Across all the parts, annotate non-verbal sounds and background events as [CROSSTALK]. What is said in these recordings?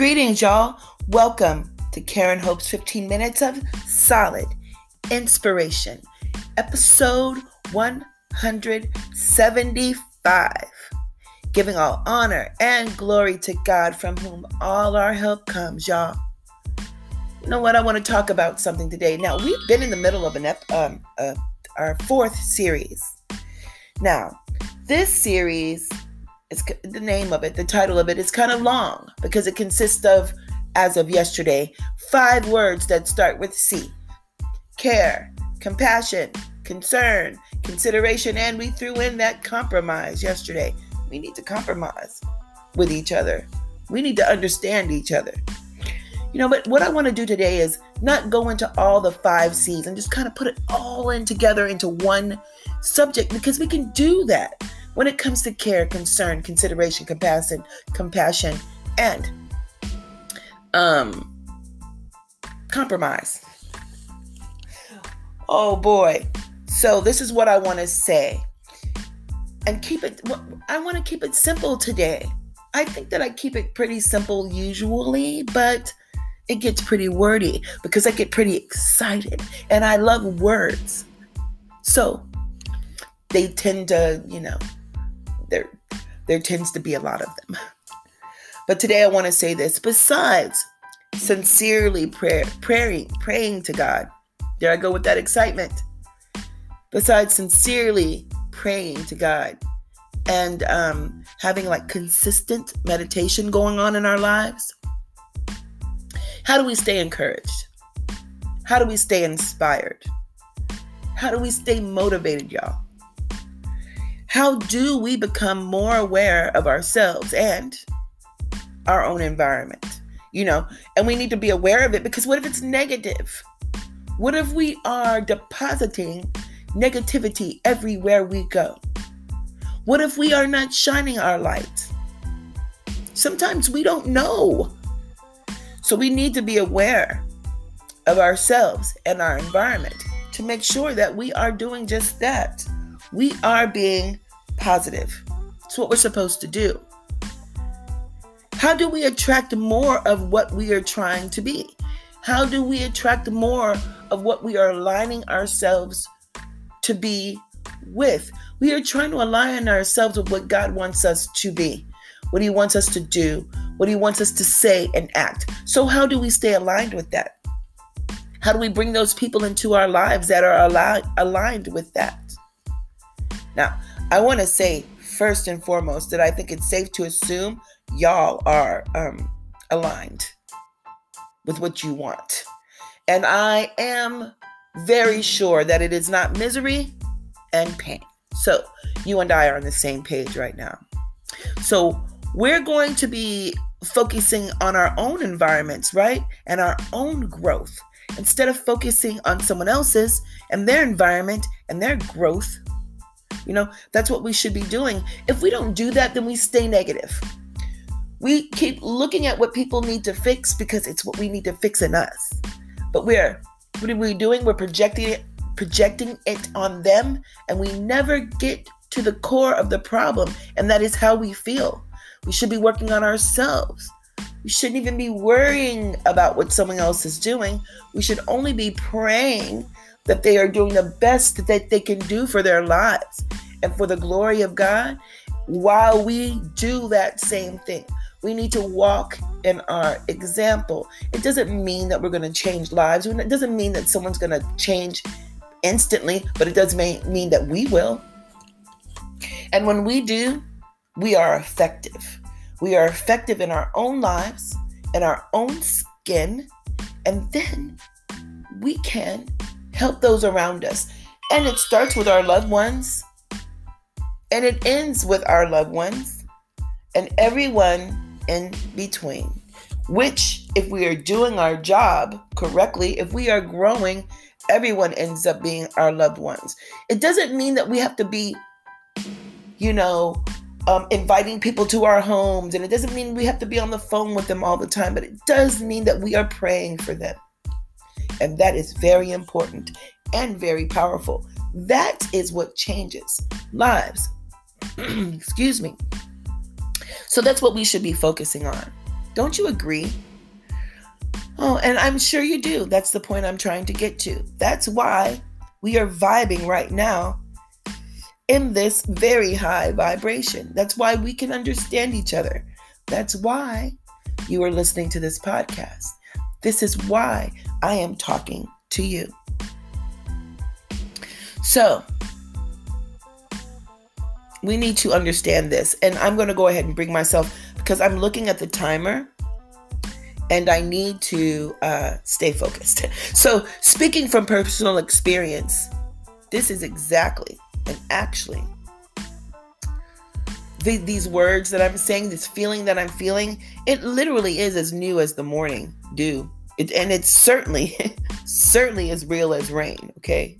Greetings, y'all. Welcome to Karen Hope's 15 Minutes of Solid Inspiration, episode 175. Giving all honor and glory to God from whom all our help comes, y'all. You know what? I want to talk about something today. Now, we've been in the middle of an ep- um, uh, our fourth series. Now, this series it's the name of it, the title of it is kind of long because it consists of, as of yesterday, five words that start with C care, compassion, concern, consideration, and we threw in that compromise yesterday. We need to compromise with each other, we need to understand each other. You know, but what I want to do today is not go into all the five C's and just kind of put it all in together into one subject because we can do that when it comes to care, concern, consideration, compassion, compassion, and um compromise. Oh boy. So this is what I want to say. And keep it I want to keep it simple today. I think that I keep it pretty simple usually, but it gets pretty wordy because I get pretty excited and I love words. So they tend to, you know, there there tends to be a lot of them. But today I want to say this besides sincerely prayer, praying praying to God. There I go with that excitement. Besides sincerely praying to God and um, having like consistent meditation going on in our lives, how do we stay encouraged? How do we stay inspired? How do we stay motivated, y'all? How do we become more aware of ourselves and our own environment? You know, and we need to be aware of it because what if it's negative? What if we are depositing negativity everywhere we go? What if we are not shining our light? Sometimes we don't know. So we need to be aware of ourselves and our environment to make sure that we are doing just that we are being positive. It's what we're supposed to do. How do we attract more of what we are trying to be? How do we attract more of what we are aligning ourselves to be with? We are trying to align ourselves with what God wants us to be, what He wants us to do, what He wants us to say and act. So, how do we stay aligned with that? How do we bring those people into our lives that are aligned with that? Now, I want to say first and foremost that I think it's safe to assume y'all are um, aligned with what you want. And I am very sure that it is not misery and pain. So, you and I are on the same page right now. So, we're going to be focusing on our own environments, right? And our own growth instead of focusing on someone else's and their environment and their growth you know, that's what we should be doing. If we don't do that, then we stay negative. We keep looking at what people need to fix because it's what we need to fix in us. But we're what are we doing? We're projecting it, projecting it on them, and we never get to the core of the problem, and that is how we feel. We should be working on ourselves. We shouldn't even be worrying about what someone else is doing. We should only be praying that they are doing the best that they can do for their lives and for the glory of God while we do that same thing. We need to walk in our example. It doesn't mean that we're going to change lives. It doesn't mean that someone's going to change instantly, but it does mean that we will. And when we do, we are effective. We are effective in our own lives, in our own skin, and then we can help those around us. And it starts with our loved ones, and it ends with our loved ones, and everyone in between. Which, if we are doing our job correctly, if we are growing, everyone ends up being our loved ones. It doesn't mean that we have to be, you know, um, inviting people to our homes, and it doesn't mean we have to be on the phone with them all the time, but it does mean that we are praying for them. And that is very important and very powerful. That is what changes lives. [CLEARS THROAT] Excuse me. So that's what we should be focusing on. Don't you agree? Oh, and I'm sure you do. That's the point I'm trying to get to. That's why we are vibing right now in this very high vibration. That's why we can understand each other. That's why you are listening to this podcast. This is why I am talking to you. So, we need to understand this. And I'm going to go ahead and bring myself because I'm looking at the timer and I need to uh, stay focused. [LAUGHS] So, speaking from personal experience, this is exactly and actually the, these words that I'm saying, this feeling that I'm feeling, it literally is as new as the morning dew. It, and it's certainly, [LAUGHS] certainly as real as rain, okay?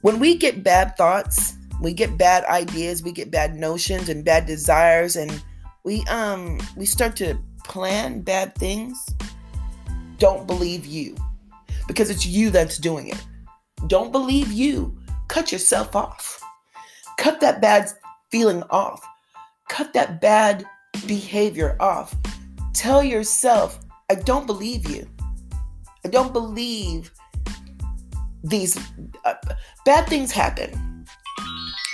When we get bad thoughts, we get bad ideas, we get bad notions and bad desires, and we um we start to plan bad things. Don't believe you. Because it's you that's doing it. Don't believe you. Cut yourself off. Cut that bad feeling off. Cut that bad behavior off. Tell yourself, I don't believe you. I don't believe these uh, bad things happen.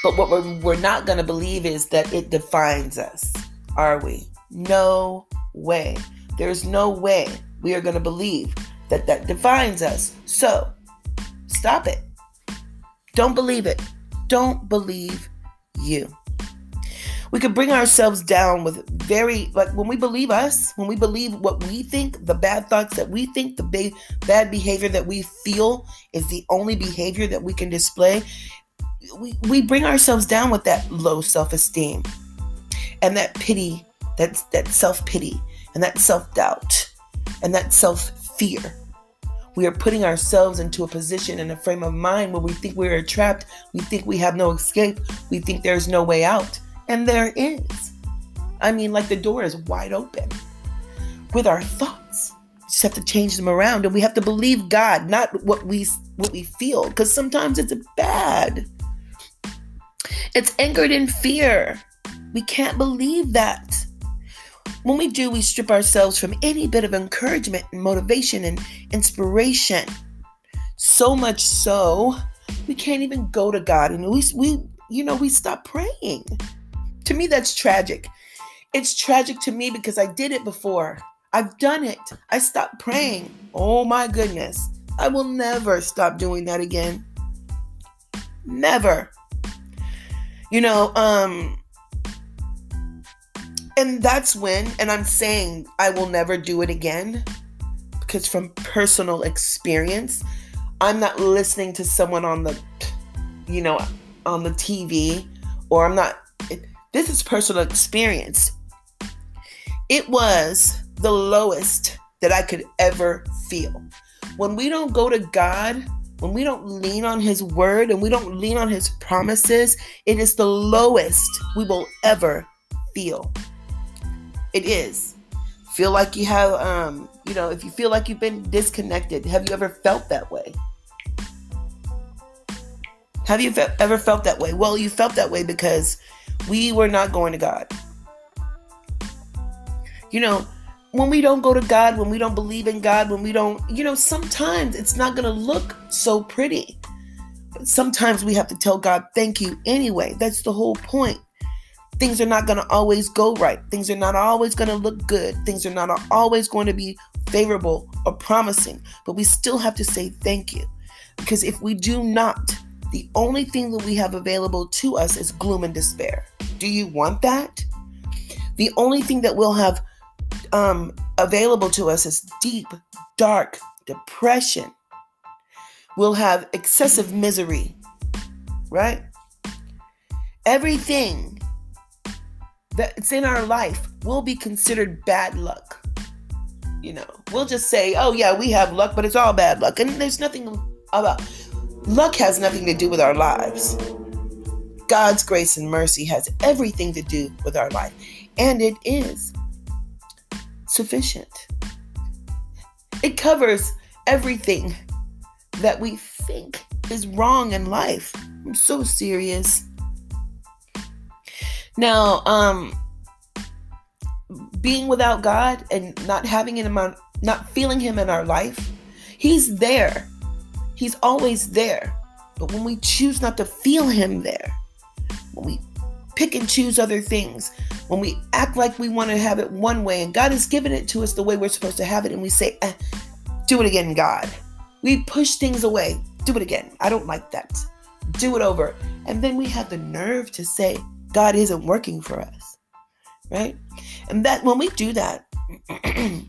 But what we're, we're not going to believe is that it defines us, are we? No way. There's no way we are going to believe that that defines us. So stop it. Don't believe it. Don't believe you we could bring ourselves down with very like when we believe us when we believe what we think the bad thoughts that we think the ba- bad behavior that we feel is the only behavior that we can display we, we bring ourselves down with that low self-esteem and that pity that that self-pity and that self-doubt and that self-fear we are putting ourselves into a position and a frame of mind where we think we are trapped we think we have no escape we think there's no way out and there is. I mean, like the door is wide open with our thoughts. We just have to change them around and we have to believe God, not what we what we feel, because sometimes it's bad. It's anchored in fear. We can't believe that. When we do, we strip ourselves from any bit of encouragement and motivation and inspiration. So much so, we can't even go to God and we, we you know, we stop praying. To me, that's tragic. It's tragic to me because I did it before. I've done it. I stopped praying. Oh my goodness. I will never stop doing that again. Never. You know, um, and that's when, and I'm saying I will never do it again because from personal experience, I'm not listening to someone on the, you know, on the TV, or I'm not this is personal experience. It was the lowest that I could ever feel. When we don't go to God, when we don't lean on His word and we don't lean on His promises, it is the lowest we will ever feel. It is. Feel like you have, um, you know, if you feel like you've been disconnected, have you ever felt that way? Have you ever felt that way? Well, you felt that way because we were not going to God. You know, when we don't go to God, when we don't believe in God, when we don't, you know, sometimes it's not going to look so pretty. But sometimes we have to tell God, thank you anyway. That's the whole point. Things are not going to always go right. Things are not always going to look good. Things are not always going to be favorable or promising. But we still have to say thank you. Because if we do not, the only thing that we have available to us is gloom and despair. Do you want that? The only thing that we'll have um, available to us is deep, dark depression. We'll have excessive misery, right? Everything that's in our life will be considered bad luck. You know, we'll just say, oh, yeah, we have luck, but it's all bad luck. And there's nothing about Luck has nothing to do with our lives. God's grace and mercy has everything to do with our life, and it is sufficient. It covers everything that we think is wrong in life. I'm so serious. Now, um being without God and not having him on, not feeling him in our life, he's there. He's always there. But when we choose not to feel him there, when we pick and choose other things, when we act like we want to have it one way and God has given it to us the way we're supposed to have it, and we say, eh, do it again, God. We push things away. Do it again. I don't like that. Do it over. And then we have the nerve to say, God isn't working for us. Right? And that when we do that, [CLEARS THROAT]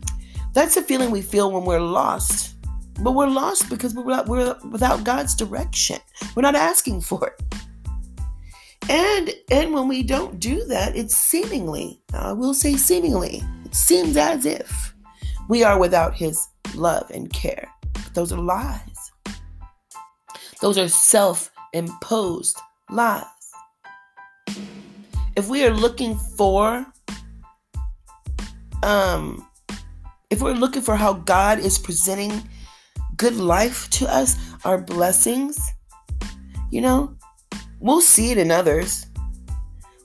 that's the feeling we feel when we're lost. But we're lost because we're we're without God's direction. We're not asking for it. And and when we don't do that, it's seemingly, I will say seemingly, it seems as if we are without his love and care. But those are lies. Those are self-imposed lies. If we are looking for um if we're looking for how God is presenting good life to us, our blessings, you know, we'll see it in others.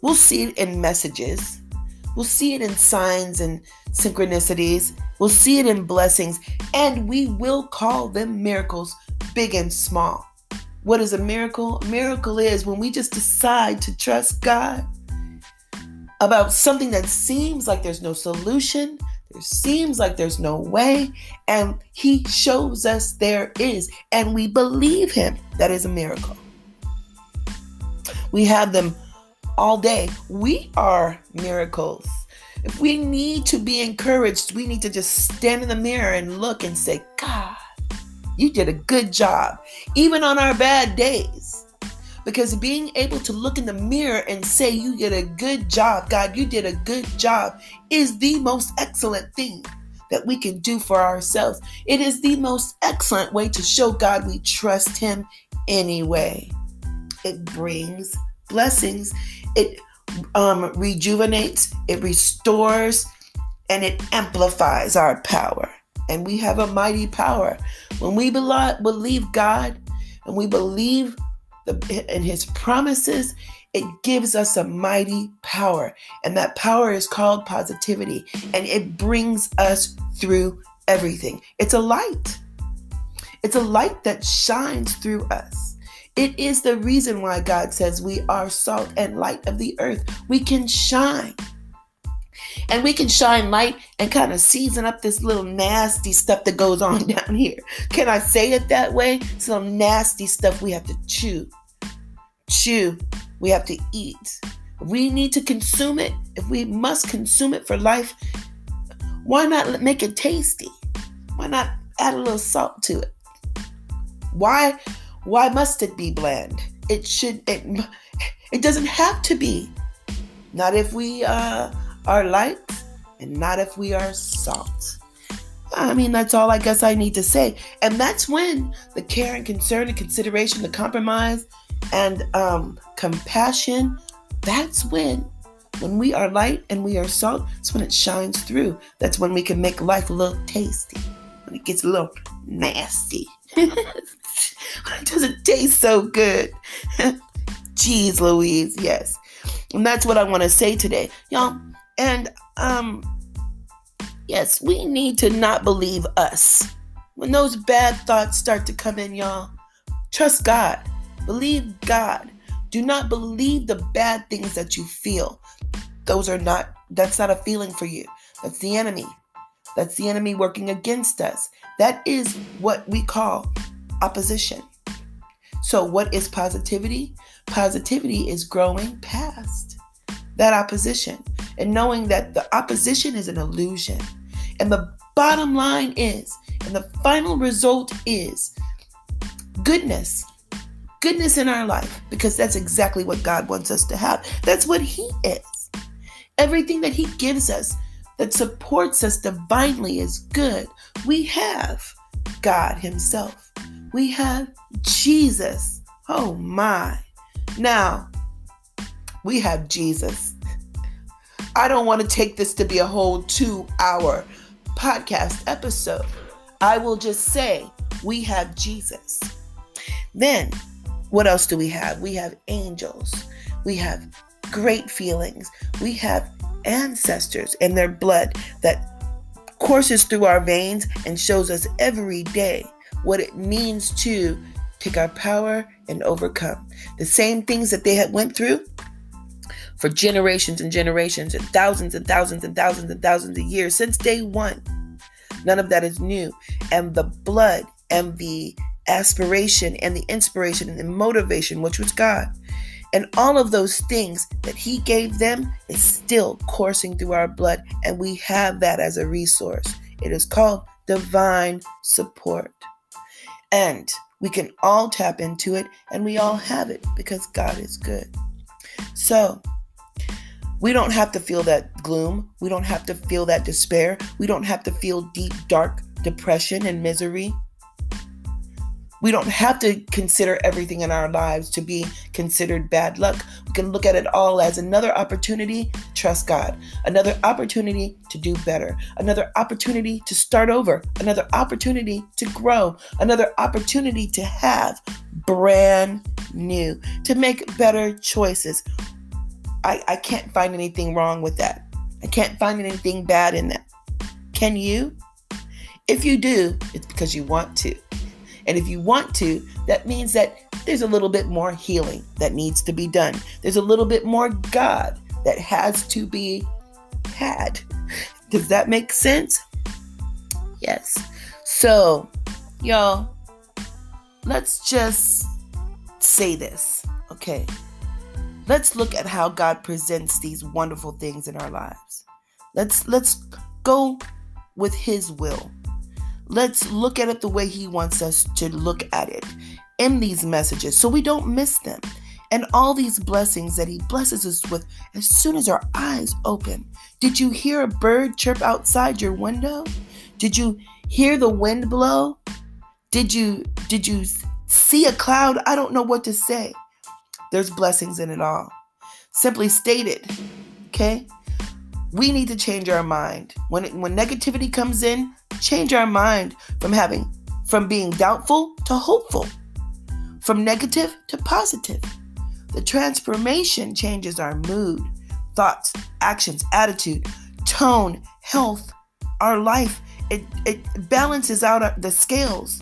We'll see it in messages. We'll see it in signs and synchronicities. We'll see it in blessings. And we will call them miracles, big and small. What is a miracle? A miracle is when we just decide to trust God about something that seems like there's no solution, there seems like there's no way, and He shows us there is, and we believe Him. That is a miracle. We have them all day. We are miracles. If we need to be encouraged, we need to just stand in the mirror and look and say, God, you did a good job, even on our bad days. Because being able to look in the mirror and say, You did a good job, God, you did a good job, is the most excellent thing that we can do for ourselves. It is the most excellent way to show God we trust Him anyway. It brings blessings, it um, rejuvenates, it restores, and it amplifies our power. And we have a mighty power. When we believe God and we believe the, in His promises, it gives us a mighty power. And that power is called positivity. And it brings us through everything. It's a light. It's a light that shines through us. It is the reason why God says we are salt and light of the earth. We can shine. And we can shine light and kind of season up this little nasty stuff that goes on [LAUGHS] down here. Can I say it that way? Some nasty stuff we have to chew. Chew. We have to eat. We need to consume it. If we must consume it for life, why not make it tasty? Why not add a little salt to it? Why why must it be bland? It should it it doesn't have to be. Not if we uh, are light and not if we are salt. I mean, that's all I guess I need to say. And that's when the care and concern and consideration, the compromise and um, compassion, that's when, when we are light and we are salt, that's when it shines through. That's when we can make life a little tasty, when it gets a little nasty. [LAUGHS] it doesn't taste so good. [LAUGHS] Jeez Louise, yes. And that's what I want to say today. Y'all, and um yes, we need to not believe us. When those bad thoughts start to come in, y'all, trust God. Believe God. Do not believe the bad things that you feel. Those are not that's not a feeling for you. That's the enemy. That's the enemy working against us. That is what we call opposition. So, what is positivity? Positivity is growing past that opposition and knowing that the opposition is an illusion. And the bottom line is, and the final result is goodness. Goodness in our life, because that's exactly what God wants us to have. That's what He is. Everything that He gives us that supports us divinely is good. We have God Himself. We have Jesus. Oh my. Now, we have Jesus. I don't want to take this to be a whole two hour podcast episode. I will just say we have Jesus. Then, what else do we have? We have angels. We have great feelings. We have ancestors and their blood that courses through our veins and shows us every day what it means to take our power and overcome. The same things that they had went through for generations and generations and thousands and thousands and thousands and thousands of years since day 1. None of that is new. And the blood and the aspiration and the inspiration and the motivation, which was God, and all of those things that He gave them is still coursing through our blood, and we have that as a resource. It is called divine support. And we can all tap into it, and we all have it because God is good. So, we don't have to feel that gloom. We don't have to feel that despair. We don't have to feel deep, dark depression and misery. We don't have to consider everything in our lives to be considered bad luck. We can look at it all as another opportunity trust God, another opportunity to do better, another opportunity to start over, another opportunity to grow, another opportunity to have brand new, to make better choices. I, I can't find anything wrong with that. I can't find anything bad in that. Can you? If you do, it's because you want to. And if you want to, that means that there's a little bit more healing that needs to be done. There's a little bit more God that has to be had. Does that make sense? Yes. So, y'all, let's just say this, okay? Let's look at how God presents these wonderful things in our lives. Let's let's go with his will. Let's look at it the way He wants us to look at it in these messages so we don't miss them. And all these blessings that He blesses us with as soon as our eyes open. Did you hear a bird chirp outside your window? Did you hear the wind blow? Did you did you see a cloud? I don't know what to say. There's blessings in it all. Simply stated, okay? We need to change our mind. When it, when negativity comes in, change our mind from having from being doubtful to hopeful, from negative to positive. The transformation changes our mood, thoughts, actions, attitude, tone, health, our life. It, it balances out the scales.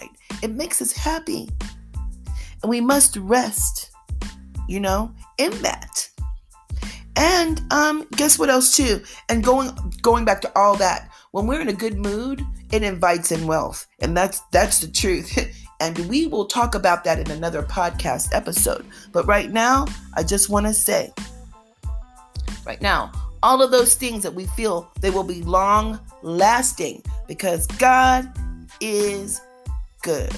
Right? It makes us happy. And we must rest, you know, in that. And um, guess what else too? And going going back to all that, when we're in a good mood, it invites in wealth. And that's that's the truth. [LAUGHS] and we will talk about that in another podcast episode. But right now, I just want to say right now, all of those things that we feel they will be long lasting because God is good.